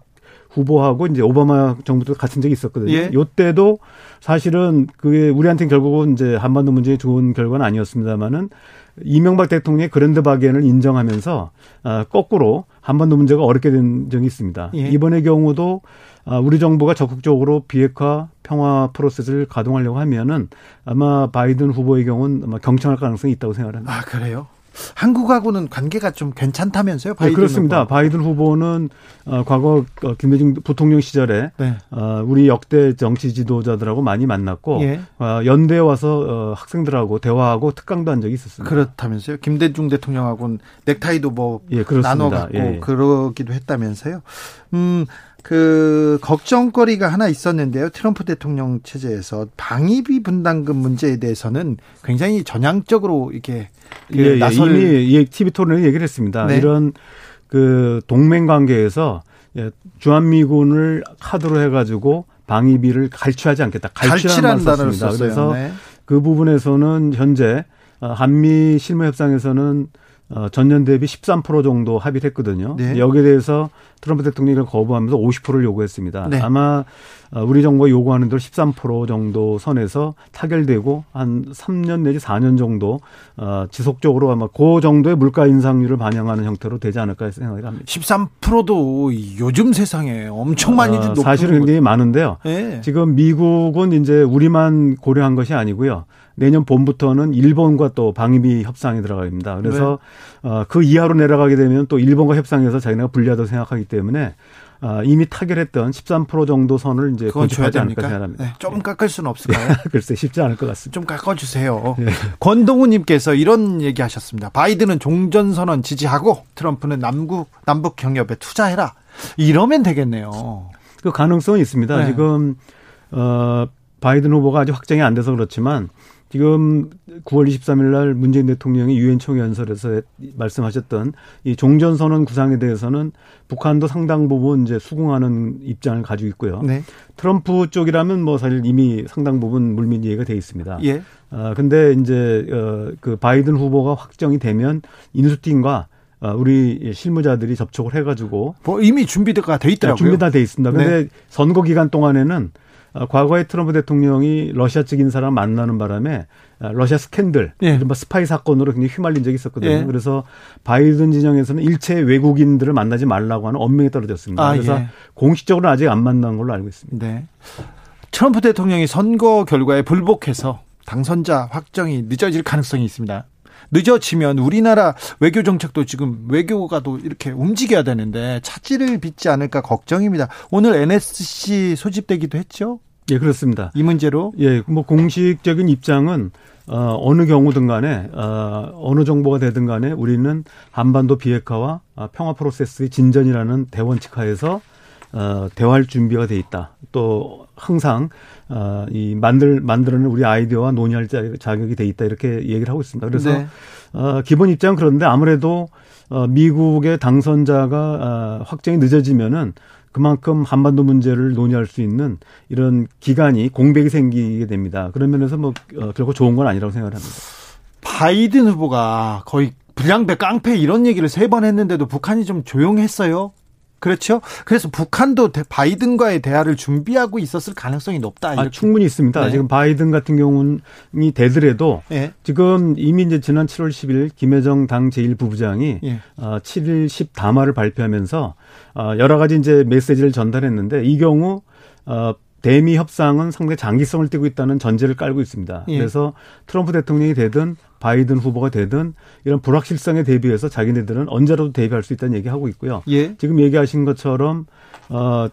후보하고 이제 오바마 정부도 같은 적이 있었거든요. 예. 요때도 사실은 그게 우리한테는 결국은 이제 한반도 문제에 좋은 결과는 아니었습니다만은 이명박 대통령의 그랜드 바겐을 인정하면서 어, 거꾸로 한반도 문제가 어렵게 된 적이 있습니다. 예. 이번의 경우도 아, 우리 정부가 적극적으로 비핵화 평화 프로세스를 가동하려고 하면은 아마 바이든 후보의 경우는 아마 경청할 가능성이 있다고 생각합니다. 아 그래요? 한국하고는 관계가 좀 괜찮다면서요? 바이든 네, 그렇습니다. 후보. 바이든 후보는 어, 과거 어, 김대중 부통령 시절에 네. 어, 우리 역대 정치 지도자들하고 많이 만났고 예. 어, 연대에 와서 어, 학생들하고 대화하고 특강도 한 적이 있었습니다. 그렇다면서요? 김대중 대통령하고는 넥타이도 뭐 예, 나눠 갖고 예. 그러기도 했다면서요? 음, 그 걱정거리가 하나 있었는데요. 트럼프 대통령 체제에서 방위비 분담금 문제에 대해서는 굉장히 전향적으로 이렇게 그 예, 예, 나설... 이미 TV 토론에 얘기를 했습니다. 네. 이런 그 동맹 관계에서 예, 주한미군을 카드로 해가지고 방위비를 갈취하지 않겠다. 갈취라는 단어를 썼습니다. 그래서 네. 그 부분에서는 현재 어, 한미 실무 협상에서는 어, 전년 대비 13% 정도 합의를 했거든요. 네. 여기에 대해서 트럼프 대통령이 거부하면서 50%를 요구했습니다. 네. 아마 어, 우리 정부가 요구하는 대로 13% 정도 선에서 타결되고 한 3년 내지 4년 정도 어, 지속적으로 아마 그 정도의 물가 인상률을 반영하는 형태로 되지 않을까 생각을 합니다. 13%도 요즘 세상에 엄청 많이 어, 사실은 굉장히 많은데요. 네. 지금 미국은 이제 우리만 고려한 것이 아니고요. 내년 봄부터는 일본과 또 방위비 협상이 들어갑니다. 그래서 네. 어, 그 이하로 내려가게 되면 또 일본과 협상해서 자기네가 불리하다고 생각하기 때문에 어, 이미 타결했던 13% 정도 선을 이제 건축하지 않을까 생각합니다. 네, 좀 깎을 수는 없을까요? 글쎄 쉽지 않을 것 같습니다. 좀 깎아주세요. 네. 권동우님께서 이런 얘기하셨습니다. 바이든은 종전 선언 지지하고 트럼프는 남국 남북 경협에 투자해라. 이러면 되겠네요. 그 가능성이 있습니다. 네. 지금 어 바이든 후보가 아직 확정이 안 돼서 그렇지만 지금 9월 23일 날 문재인 대통령이 유엔 총연설에서 말씀하셨던 이 종전 선언 구상에 대해서는 북한도 상당 부분 이제 수긍하는 입장을 가지고 있고요. 네. 트럼프 쪽이라면 뭐 사실 이미 상당 부분 물밑 이해가 돼 있습니다. 예. 아 근데 이제 어그 바이든 후보가 확정이 되면 인수팀과 어, 우리 실무자들이 접촉을 해가지고 뭐 이미 준비가 돼 있더라고요. 준비 다 돼 있습니다. 그런데 네. 선거 기간 동안에는 어, 과거에 트럼프 대통령이 러시아 측 인사랑 만나는 바람에 어, 러시아 스캔들, 예. 이른바 스파이 사건으로 굉장히 휘말린 적이 있었거든요. 예. 그래서 바이든 진영에서는 일체 외국인들을 만나지 말라고 하는 엄명이 떨어졌습니다. 아, 그래서 예. 공식적으로는 아직 안 만난 걸로 알고 있습니다. 네. 트럼프 대통령이 선거 결과에 불복해서 당선자 확정이 늦어질 가능성이 있습니다. 늦어지면 우리나라 외교 정책도 지금 외교가 또 이렇게 움직여야 되는데 차질을 빚지 않을까 걱정입니다. 오늘 NSC 소집되기도 했죠. 예, 그렇습니다. 이 문제로? 예, 뭐 공식적인 입장은 어, 어느 경우든 간에 어, 어느 정보가 되든 간에 우리는 한반도 비핵화와 어, 평화 프로세스의 진전이라는 대원칙 하에서 어, 대화할 준비가 돼 있다. 또 항상 어, 이 만들 만들어낸 우리 아이디어와 논의할 자격이 돼 있다 이렇게 얘기를 하고 있습니다. 그래서 네. 어, 기본 입장은 그런데 아무래도 어, 미국의 당선자가 어, 확정이 늦어지면은 그만큼 한반도 문제를 논의할 수 있는 이런 기간이 공백이 생기게 됩니다. 그런 면에서 뭐 어, 결코 좋은 건 아니라고 생각을 합니다. 바이든 후보가 거의 불량배 깡패 이런 얘기를 세 번 했는데도 북한이 좀 조용했어요. 그렇죠. 그래서 북한도 바이든과의 대화를 준비하고 있었을 가능성이 높다. 아, 충분히 있습니다. 네. 지금 바이든 같은 경우는 되더라도 네. 지금 이미 이제 지난 7월 10일 김여정 당 제1부부장이 네. 어, 7일 10 담화를 발표하면서 어, 여러 가지 이제 메시지를 전달했는데 이 경우 어, 대미 협상은 상당히 장기성을 띠고 있다는 전제를 깔고 있습니다. 예. 그래서 트럼프 대통령이 되든 바이든 후보가 되든 이런 불확실성에 대비해서 자기네들은 언제라도 대비할 수 있다는 얘기하고 있고요. 예. 지금 얘기하신 것처럼 어.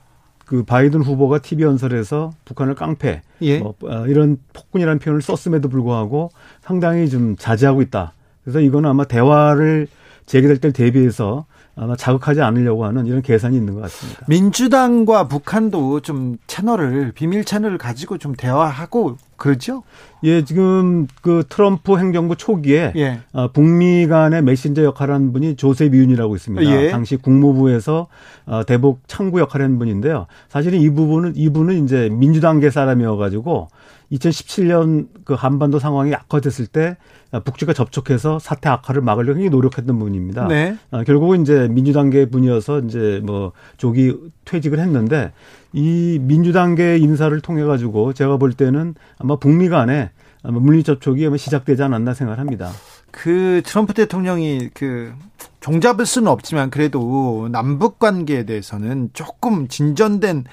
그 바이든 후보가 TV 연설에서 북한을 깡패, 예. 뭐, 어, 이런 폭군이라는 표현을 썼음에도 불구하고 상당히 좀 자제하고 있다. 그래서 이거는 아마 대화를 재개될 때 대비해서 아마 자극하지 않으려고 하는 이런 계산이 있는 것 같습니다. 민주당과 북한도 좀 채널을 비밀 채널을 가지고 좀 대화하고 그렇죠? 예, 지금 그 트럼프 행정부 초기에 예. 어, 북미 간의 메신저 역할을 한 분이 조셉 윤이라고 있습니다. 예. 당시 국무부에서 어, 대북 창구 역할을 한 분인데요. 사실은 이 부분은 이분은 이제 민주당계 사람이어 가지고 2017년 그 한반도 상황이 악화됐을 때 북측과 접촉해서 사태 악화를 막으려고 굉장히 노력했던 분입니다. 네. 어, 결국은 이제 민주당계 분이어서 이제 뭐 조기 퇴직을 했는데 이 민주당계 인사를 통해 가지고 제가 볼 때는 아마 북미 간에 아마 물리 접촉이 아마 시작되지 않았나 생각합니다. 그 트럼프 대통령이 그 종잡을 수는 없지만 그래도 남북 관계에 대해서는 조금 진전된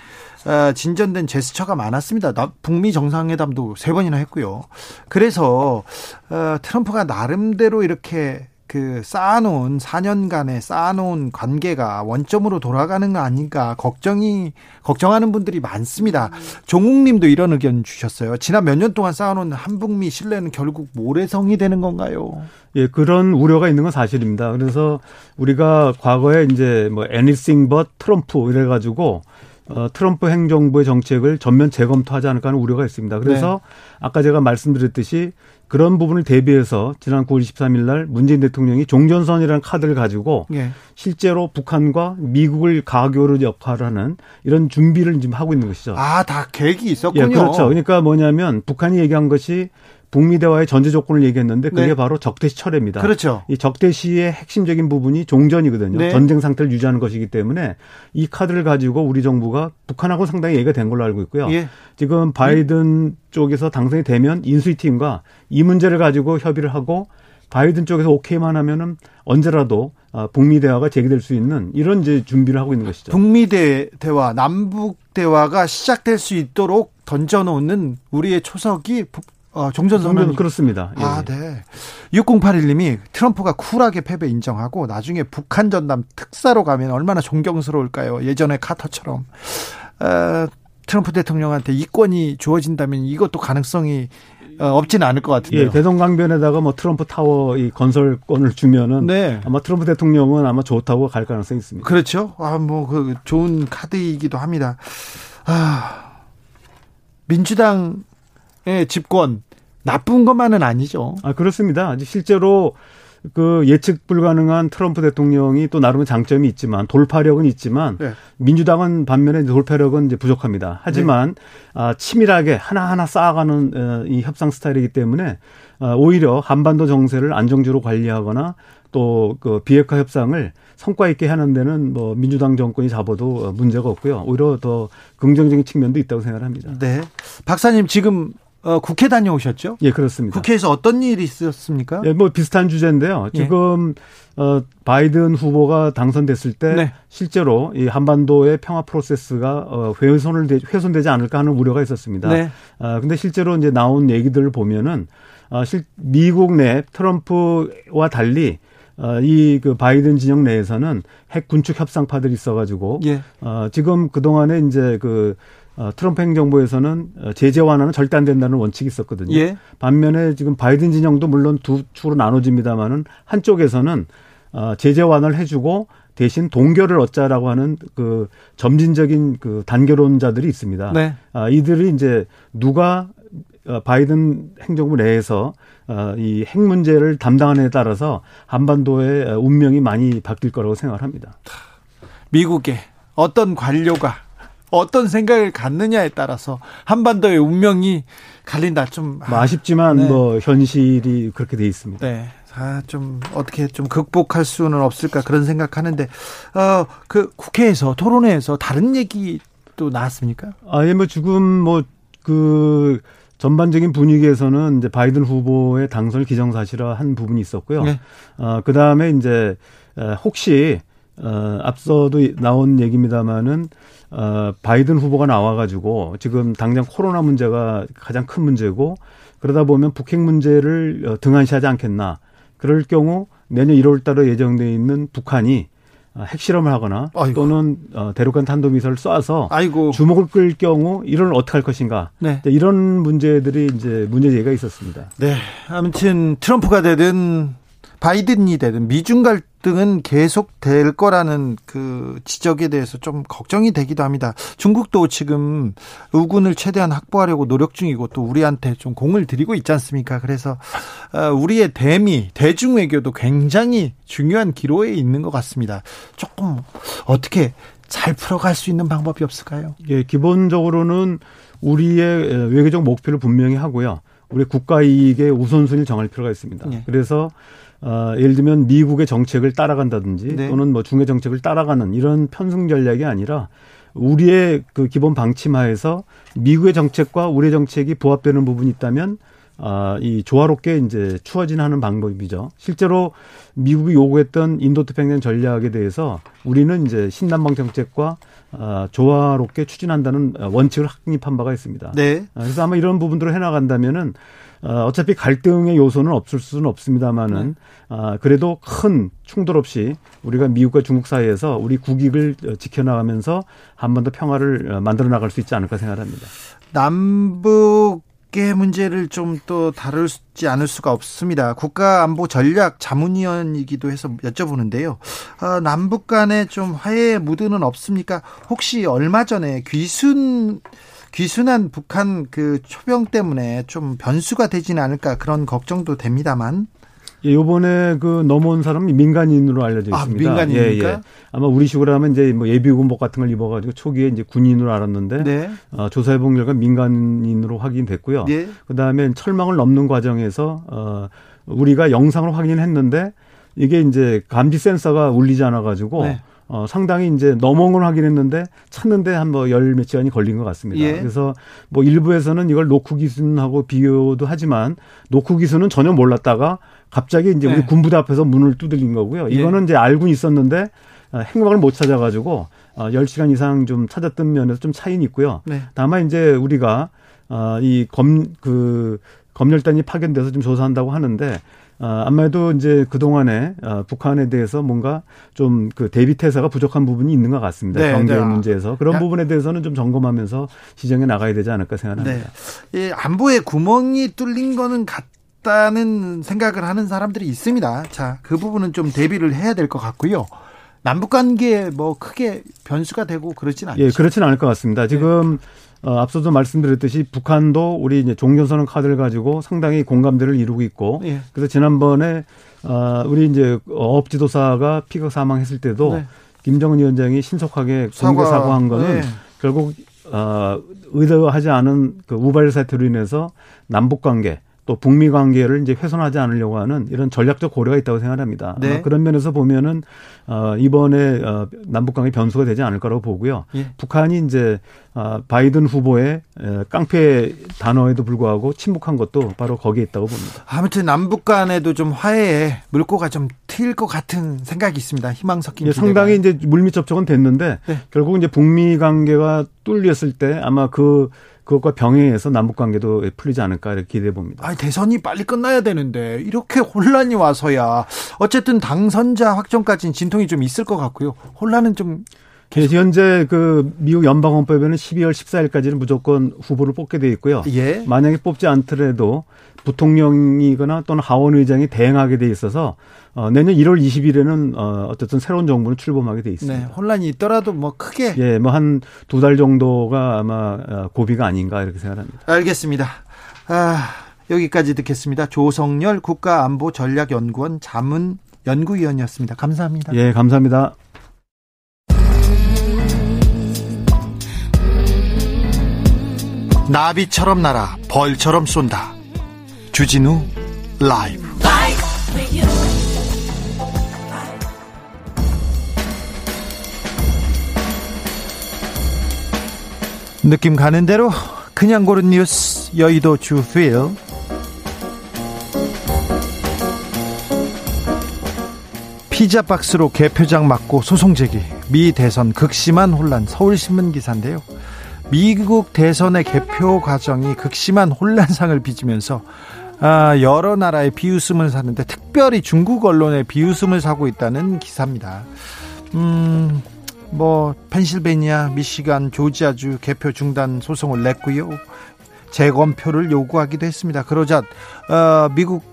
어, 진전된 제스처가 많았습니다. 북미 정상회담도 세 번이나 했고요. 그래서 어, 트럼프가 나름대로 이렇게 그 쌓아놓은 4년간의 쌓아놓은 관계가 원점으로 돌아가는 거 아닌가 걱정이 걱정하는 분들이 많습니다. 종욱님도 이런 의견 주셨어요. 지난 몇 년 동안 쌓아놓은 한북미 신뢰는 결국 모래성이 되는 건가요? 예, 그런 우려가 있는 건 사실입니다. 그래서 우리가 과거에 이제 뭐 anything but 트럼프 이래가지고 어, 트럼프 행정부의 정책을 전면 재검토하지 않을까 하는 우려가 있습니다. 그래서 네. 아까 제가 말씀드렸듯이 그런 부분을 대비해서 지난 9월 23일 날 문재인 대통령이 종전선이라는 카드를 가지고 네. 실제로 북한과 미국을 가교로 역할을 하는 이런 준비를 지금 하고 있는 것이죠. 아, 다 계획이 있었군요. 예, 그렇죠. 그러니까 뭐냐면 북한이 얘기한 것이 북미 대화의 전제 조건을 얘기했는데 그게 네. 바로 적대시 철회입니다. 그렇죠. 이 적대시의 핵심적인 부분이 종전이거든요. 네. 전쟁 상태를 유지하는 것이기 때문에 이 카드를 가지고 우리 정부가 북한하고 상당히 얘기가 된 걸로 알고 있고요. 예. 지금 바이든 음. 쪽에서 당선이 되면 인수위 팀과 이 문제를 가지고 협의를 하고 바이든 쪽에서 오케이만 하면은 언제라도 아, 북미 대화가 재개될 수 있는 이런 이제 준비를 하고 있는 것이죠. 북미 대화, 남북 대화가 시작될 수 있도록 던져놓는 우리의 초석이 어, 종전 선언 그렇습니다. 예. 아, 네. 6081님이 트럼프가 쿨하게 패배 인정하고 나중에 북한 전담 특사로 가면 얼마나 존경스러울까요? 예전에 카터처럼. 어, 트럼프 대통령한테 이권이 주어진다면 이것도 가능성이 어, 없지는 않을 것 같은데요. 예, 대동강변에다가 뭐 트럼프 타워 이 건설권을 주면은 네. 아마 트럼프 대통령은 아마 좋다고 갈 가능성이 있습니다. 그렇죠. 아, 뭐 그 좋은 카드이기도 합니다. 아, 민주당 예, 집권 나쁜 것만은 아니죠. 아 그렇습니다. 실제로 그 예측 불가능한 트럼프 대통령이 또 나름의 장점이 있지만 돌파력은 있지만 네. 민주당은 반면에 돌파력은 이제 부족합니다. 하지만 네. 아, 치밀하게 하나하나 쌓아가는 어, 이 협상 스타일이기 때문에 어, 오히려 한반도 정세를 안정주로 관리하거나 또 그 비핵화 협상을 성과 있게 하는 데는 뭐 민주당 정권이 잡아도 문제가 없고요. 오히려 더 긍정적인 측면도 있다고 생각합니다. 네. 박사님 지금 어, 국회 다녀오셨죠? 예, 그렇습니다. 국회에서 어떤 일이 있었습니까? 예, 뭐 비슷한 주제인데요. 예. 지금 예. 어, 바이든 후보가 당선됐을 때 네. 실제로 이 한반도의 평화 프로세스가 어, 훼손을 되, 훼손되지 않을까 하는 우려가 있었습니다. 네. 아, 근데 실제로 이제 나온 얘기들을 보면은 어, 실, 미국 내 트럼프와 달리 어, 이그 바이든 진영 내에서는 핵 군축 협상파들이 있어가지고 예. 어, 지금 그 동안에 이제 그 어, 트럼프 행정부에서는 어, 제재 완화는 절대 안 된다는 원칙이 있었거든요. 예. 반면에 지금 바이든 진영도 물론 두 축으로 나눠집니다만은 한쪽에서는 어, 제재 완화를 해주고 대신 동결을 얻자라고 하는 그 점진적인 그 단결론자들이 있습니다. 네. 아, 이들이 이제 누가 어, 바이든 행정부 내에서 어, 이핵 문제를 담당하는 에 따라서 한반도의 운명이 많이 바뀔 거라고 생각을 합니다. 미국의 어떤 관료가 어떤 생각을 갖느냐에 따라서 한반도의 운명이 갈린다. 좀 뭐 아쉽지만 네. 뭐 현실이 그렇게 돼 있습니다. 네. 아, 좀 어떻게 좀 극복할 수는 없을까 그런 생각하는데 어, 그 국회에서 토론회에서 다른 얘기도 나왔습니까? 아예 뭐 지금 뭐 그 전반적인 분위기에서는 이제 바이든 후보의 당선을 기정사실화한 부분이 있었고요. 네. 어, 그 다음에 이제 혹시 어, 앞서도 나온 얘기입니다만은 어, 바이든 후보가 나와가지고 지금 당장 코로나 문제가 가장 큰 문제고 그러다 보면 북핵 문제를 어, 등한시하지 않겠나. 그럴 경우 내년 1월 달에 예정돼 있는 북한이 어, 핵실험을 하거나 아이고. 또는 어, 대륙간 탄도미사를 쏴서 아이고. 주목을 끌 경우 이런 어떻게 할 것인가 네. 이런 문제들이 이제 문제 제기가 있었습니다. 네, 아무튼 트럼프가 되든 바이든이 되든 미중 갈등은 계속될 거라는 그 지적에 대해서 좀 걱정이 되기도 합니다. 중국도 지금 우군을 최대한 확보하려고 노력 중이고 또 우리한테 좀 공을 들이고 있지 않습니까? 그래서 어, 우리의 대미, 대중 외교도 굉장히 중요한 기로에 있는 것 같습니다. 조금 어떻게 잘 풀어갈 수 있는 방법이 없을까요? 예, 기본적으로는 우리의 외교적 목표를 분명히 하고요. 우리 국가 이익의 우선순위를 정할 필요가 있습니다. 네. 그래서 어, 예를 들면 미국의 정책을 따라간다든지 네. 또는 뭐 중의 정책을 따라가는 이런 편승 전략이 아니라 우리의 그 기본 방침 하에서 미국의 정책과 우리의 정책이 부합되는 부분이 있다면 아, 이 조화롭게 이제 추어진하는 방법이죠. 실제로 미국이 요구했던 인도 태평양 전략에 대해서 우리는 이제 신남방 정책과 아, 조화롭게 추진한다는 원칙을 확립한 바가 있습니다. 네. 아, 그래서 아마 이런 부분들을 해나간다면은 어, 어차피 갈등의 요소는 없을 수는 없습니다만은 네. 아, 그래도 큰 충돌 없이 우리가 미국과 중국 사이에서 우리 국익을 지켜나가면서 한 번 더 평화를 어, 만들어 나갈 수 있지 않을까 생각합니다. 남북 의 문제를 좀 또 다루지 않을 수가 없습니다. 국가안보 전략 자문위원이기도 해서 여쭤보는데요. 어, 남북 간에 좀 화해 무드는 없습니까? 혹시 얼마 전에 귀순 귀순한 북한 그 초병 때문에 좀 변수가 되지는 않을까 그런 걱정도 됩니다만. 예, 요번에 그 넘어온 사람이 민간인으로 알려져 아, 있습니다. 아, 민간인입니까? 예, 예. 아마 우리 식으로 하면 이제 뭐 예비군복 같은 걸 입어가지고 초기에 이제 군인으로 알았는데 네. 어, 조사해본 결과 민간인으로 확인됐고요. 네. 그 다음에 철망을 넘는 과정에서 어, 우리가 영상을 확인했는데 이게 이제 감지 센서가 울리지 않아가지고 네. 어, 상당히 이제 넘어온 걸 확인했는데 찾는데 한 뭐 열 몇 시간이 걸린 것 같습니다. 예. 그래서 뭐 일부에서는 이걸 노크 기순하고 비교도 하지만 노크 기순은 전혀 몰랐다가 갑자기 이제 네. 우리 군부대 앞에서 문을 두들긴 거고요. 예. 이거는 예. 이제 알고 있었는데 어, 행방을 못 찾아가지고 어, 10시간 이상 좀 찾았던 면에서 좀 차이는 있고요. 네. 다만 이제 우리가 어, 이검 그 검열단이 파견돼서 좀 조사한다고 하는데 아, 아무래도 이제 그동안에 어, 북한에 대해서 뭔가 좀 그 대비 태세가 부족한 부분이 있는 것 같습니다. 네, 경제 네. 문제에서. 그런 야. 부분에 대해서는 좀 점검하면서 시정해 나가야 되지 않을까 생각합니다. 네. 이 안보에 구멍이 뚫린 거는 같다는 생각을 하는 사람들이 있습니다. 자, 그 부분은 좀 대비를 해야 될 것 같고요. 남북 관계에 뭐 크게 변수가 되고 그렇진 않죠. 예, 그렇진 않을 것 같습니다. 지금 네. 어, 앞서도 말씀드렸듯이 북한도 우리 이제 종전선언 카드를 가지고 상당히 공감대를 이루고 있고 예. 그래서 지난번에 어, 우리 이제 어업 지도사가 피격 사망했을 때도 네. 김정은 위원장이 신속하게 공개 사과한 거는 네. 결국 어, 의도하지 않은 그 우발 사태로 인해서 남북 관계 또 북미 관계를 이제 훼손하지 않으려고 하는 이런 전략적 고려가 있다고 생각합니다. 네. 그런 면에서 보면은 어 이번에 어 남북 관계 변수가 되지 않을 거라고 보고요. 예. 북한이 이제 어 바이든 후보의 깡패 단어에도 불구하고 침묵한 것도 바로 거기에 있다고 봅니다. 아무튼 남북 간에도 좀 화해에 물꼬가 좀 트일 것 같은 생각이 있습니다. 희망 섞인 예, 상당히 이제 물밑 접촉은 됐는데 네. 결국 이제 북미 관계가 뚫렸을 때 아마 그 그것과 병행해서 남북 관계도 풀리지 않을까 이렇게 기대해 봅니다. 아, 대선이 빨리 끝나야 되는데 이렇게 혼란이 와서야 어쨌든 당선자 확정까지는 진통이 좀 있을 것 같고요. 혼란은 좀 계속. 현재 그 미국 연방헌법에는 12월 14일까지는 무조건 후보를 뽑게 돼 있고요. 예. 만약에 뽑지 않더라도 부통령이거나 또는 하원 의장이 대행하게 돼 있어서 어, 내년 1월 20일에는 어, 어쨌든 새로운 정부는 출범하게 돼 있습니다. 네, 혼란이 있더라도 뭐 크게 예, 뭐 한 두 달 정도가 아마 어, 고비가 아닌가 이렇게 생각합니다. 알겠습니다. 아, 여기까지 듣겠습니다. 조성열 국가안보전략연구원 자문 연구위원이었습니다. 감사합니다. 예, 감사합니다. 나비처럼 날아 벌처럼 쏜다. 주진우 라이브. 느낌 가는 대로 그냥 고른 뉴스 여의도 주필 피자 박스로 개표장 맞고 소송 제기 미 대선 극심한 혼란 서울신문 기사인데요 미국 대선의 개표 과정이 극심한 혼란상을 빚으면서 아, 여러 나라의 비웃음을 사는데 특별히 중국 언론의 비웃음을 사고 있다는 기사입니다. 음, 뭐 펜실베니아, 미시간, 조지아주 개표 중단 소송을 냈고요. 재검표를 요구하기도 했습니다. 그러자 어, 미국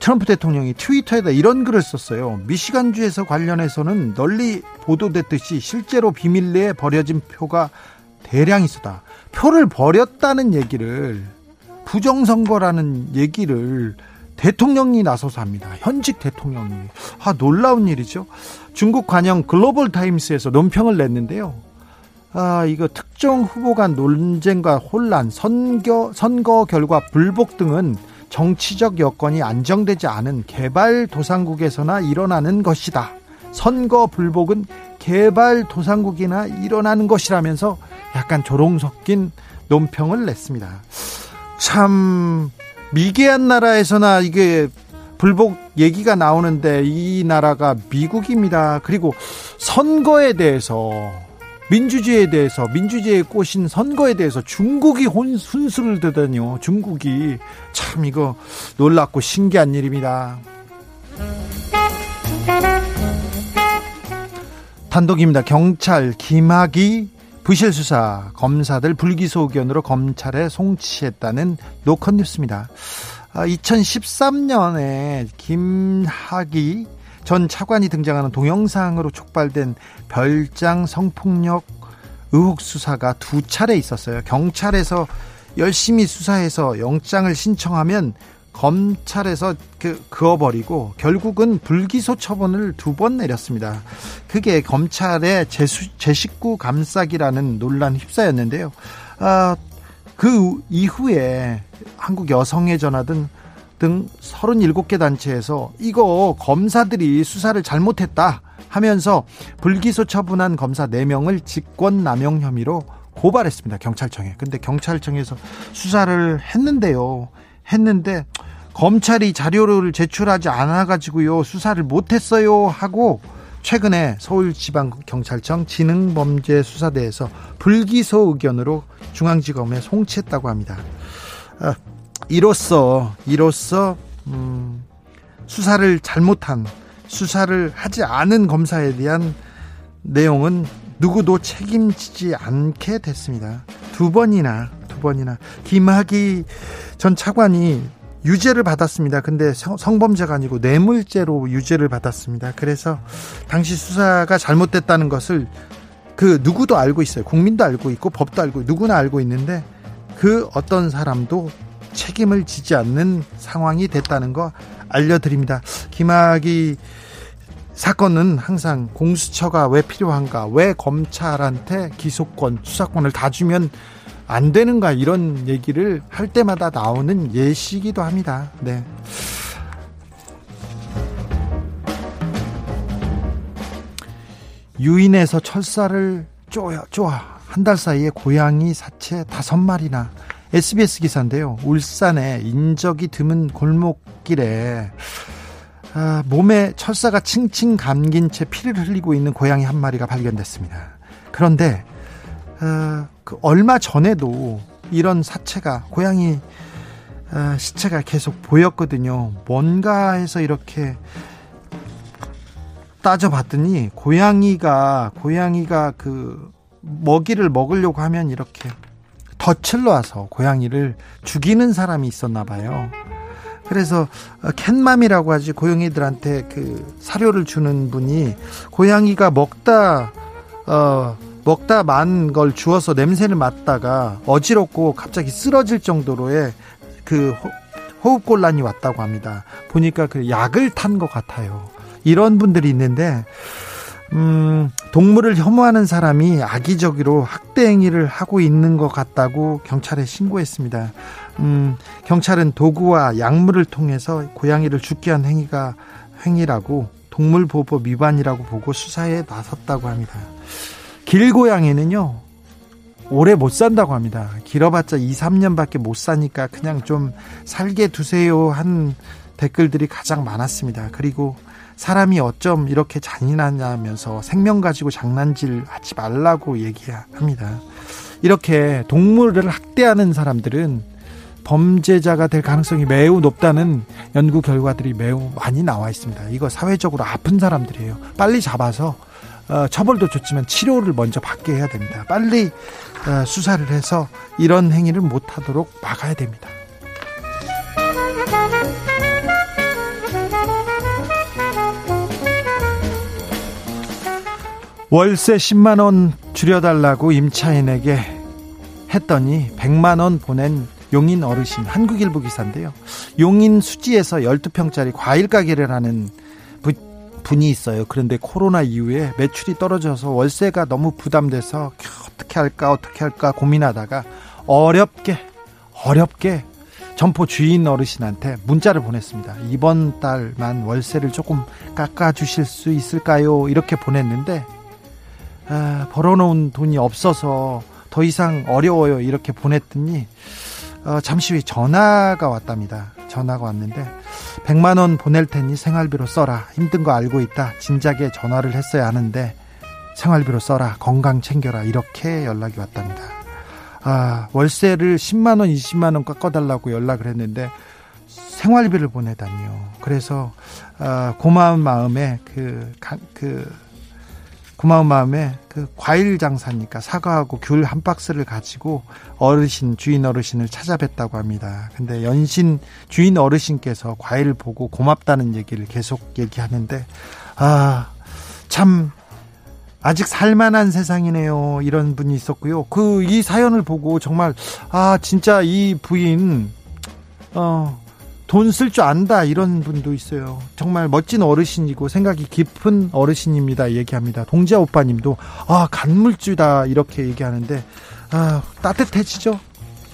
트럼프 대통령이 트위터에다 이런 글을 썼어요. 미시간주에서 관련해서는 널리 보도됐듯이 실제로 비밀 내에 버려진 표가 대량 있었다. 표를 버렸다는 얘기를 부정선거라는 얘기를 대통령이 나서서 합니다. 현직 대통령이. 아, 놀라운 일이죠. 중국 관영 글로벌 타임스에서 논평을 냈는데요. 아, 이거 특정 후보 간 논쟁과 혼란, 선거, 선거 결과 불복 등은 정치적 여건이 안정되지 않은 개발도상국에서나 일어나는 것이다. 선거 불복은 개발 도상국이나 일어나는 것이라면서 약간 조롱 섞인 논평을 냈습니다. 참 미개한 나라에서나 이게 불복 얘기가 나오는데 이 나라가 미국입니다. 그리고 선거에 대해서 민주주의에 대해서 민주주의에 꼬신 선거에 대해서 중국이 혼, 순수를 드다니요. 중국이 참 이거 놀랍고 신기한 일입니다. 단독입니다. 경찰 김학이 부실 수사 검사들 불기소 의견으로 검찰에 송치했다는 노컷 뉴스입니다. 2013년에 아, 김학이 전 차관이 등장하는 동영상으로 촉발된 별장 성폭력 의혹 수사가 두 차례 있었어요. 경찰에서 열심히 수사해서 영장을 신청하면 검찰에서 그 그어버리고 결국은 불기소 처분을 두 번 내렸습니다. 그게 검찰의 제수, 제 식구 감싸기라는 논란 휩싸였는데요. 아, 그 이후에 한국 여성의 전화 등, 등 37개 단체에서 이거 검사들이 수사를 잘못했다 하면서 불기소 처분한 검사 4명을 직권남용 혐의로 고발했습니다. 경찰청에. 근데 경찰청에서 수사를 했는데요. 했는데 검찰이 자료를 제출하지 않아 가지고요 수사를 못했어요 하고 최근에 서울지방경찰청 지능범죄수사대에서 불기소 의견으로 중앙지검에 송치했다고 합니다. 아, 이로써 이로써 음, 수사를 잘못한 수사를 하지 않은 검사에 대한 내용은 누구도 책임지지 않게 됐습니다. 두 번이나 두 번이나 김학의 전 차관이 유죄를 받았습니다. 근데 성범죄가 아니고 뇌물죄로 유죄를 받았습니다. 그래서 당시 수사가 잘못됐다는 것을 그 누구도 알고 있어요. 국민도 알고 있고 법도 알고 누구나 알고 있는데 그 어떤 사람도 책임을 지지 않는 상황이 됐다는 거 알려드립니다. 김학이 사건은 항상 공수처가 왜 필요한가? 왜 검찰한테 기소권, 수사권을 다 주면 안 되는가 이런 얘기를 할 때마다 나오는 예시기도 합니다. 네. 유인해서 철사를 쪼여 쪼아 한 달 사이에 고양이 사체 다섯 마리나 SBS 기사인데요. 울산의 인적이 드문 골목길에 아, 몸에 철사가 칭칭 감긴 채 피를 흘리고 있는 고양이 한 마리가 발견됐습니다. 그런데 어, 그 얼마 전에도 이런 사체가 고양이 어, 시체가 계속 보였거든요. 뭔가 해서 이렇게 따져봤더니 고양이가 고양이가 그 먹이를 먹으려고 하면 이렇게 덫을 놔서 고양이를 죽이는 사람이 있었나 봐요. 그래서 어, 캣맘이라고 하지 고양이들한테 그 사료를 주는 분이 고양이가 먹다 어 먹다 만 걸 주어서 냄새를 맡다가 어지럽고 갑자기 쓰러질 정도로의 그 호흡 곤란이 왔다고 합니다. 보니까 그 약을 탄 것 같아요. 이런 분들이 있는데 음, 동물을 혐오하는 사람이 악의적으로 학대 행위를 하고 있는 것 같다고 경찰에 신고했습니다. 음, 경찰은 도구와 약물을 통해서 고양이를 죽게 한 행위가 행위라고 동물보호법 위반이라고 보고 수사에 나섰다고 합니다. 길고양이는요, 오래 못 산다고 합니다. 길어봤자 2, 3년밖에 못 사니까 그냥 좀 살게 두세요 한 댓글들이 가장 많았습니다. 그리고 사람이 어쩜 이렇게 잔인하냐면서 생명 가지고 장난질 하지 말라고 얘기합니다. 이렇게 동물을 학대하는 사람들은 범죄자가 될 가능성이 매우 높다는 연구 결과들이 매우 많이 나와 있습니다. 이거 사회적으로 아픈 사람들이에요. 빨리 잡아서 어, 처벌도 좋지만 치료를 먼저 받게 해야 됩니다. 빨리 어, 수사를 해서 이런 행위를 못하도록 막아야 됩니다. 월세 10만 원 줄여달라고 임차인에게 했더니 100만 원 보낸 용인 어르신 한국일보 기사인데요. 용인 수지에서 12평짜리 과일 가게를 하는 분이 있어요. 그런데 코로나 이후에 매출이 떨어져서 월세가 너무 부담돼서 어떻게 할까 어떻게 할까 고민하다가 어렵게 어렵게 점포 주인 어르신한테 문자를 보냈습니다. 이번 달만 월세를 조금 깎아 주실 수 있을까요? 이렇게 보냈는데 아, 벌어놓은 돈이 없어서 더 이상 어려워요. 이렇게 보냈더니 어, 잠시 후에 전화가 왔답니다. 전화가 왔는데 100만 원 보낼 테니 생활비로 써라. 힘든 거 알고 있다. 진작에 전화를 했어야 하는데 생활비로 써라. 건강 챙겨라. 이렇게 연락이 왔답니다. 아, 월세를 10만 원, 20만 원 깎아 달라고 연락을 했는데 생활비를 보내다니요. 그래서 아, 고마운 마음에 그, 그 고마운 마음에 그 과일 장사니까 사과하고 귤 한 박스를 가지고 어르신 주인 어르신을 찾아뵀다고 합니다. 근데 연신 주인 어르신께서 과일을 보고 고맙다는 얘기를 계속 얘기하는데 아 참 아직 살만한 세상이네요. 이런 분이 있었고요. 그 이 사연을 보고 정말 아 진짜 이 부인 어 돈 쓸 줄 안다 이런 분도 있어요. 정말 멋진 어르신이고 생각이 깊은 어르신입니다. 얘기합니다. 동지아 오빠님도 아 간물주다 이렇게 얘기하는데 아 따뜻해지죠.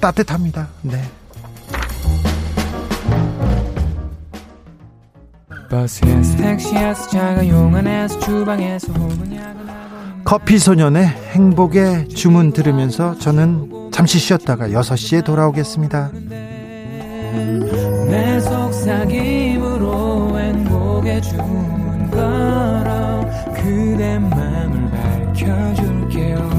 따뜻합니다. 네. 커피 소년의 행복의 주문 들으면서 저는 잠시 쉬었다가 6시에 돌아오겠습니다. 내 속삭임으로 행복의 주문 걸어 그대 맘을 밝혀줄게요.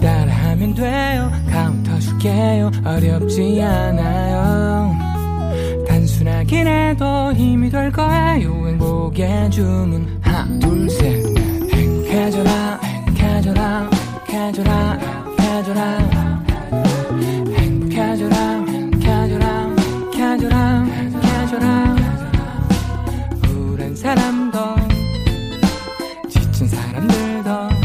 따라하면 돼요. 카운터 줄게요. 어렵지 않아요. 단순하긴 해도 힘이 될 거예요. 행복의 주문. 하나 둘셋넷 행복해져라. 행복해져라. 행복해져라. 행복해져라 사람도 지친 사람들도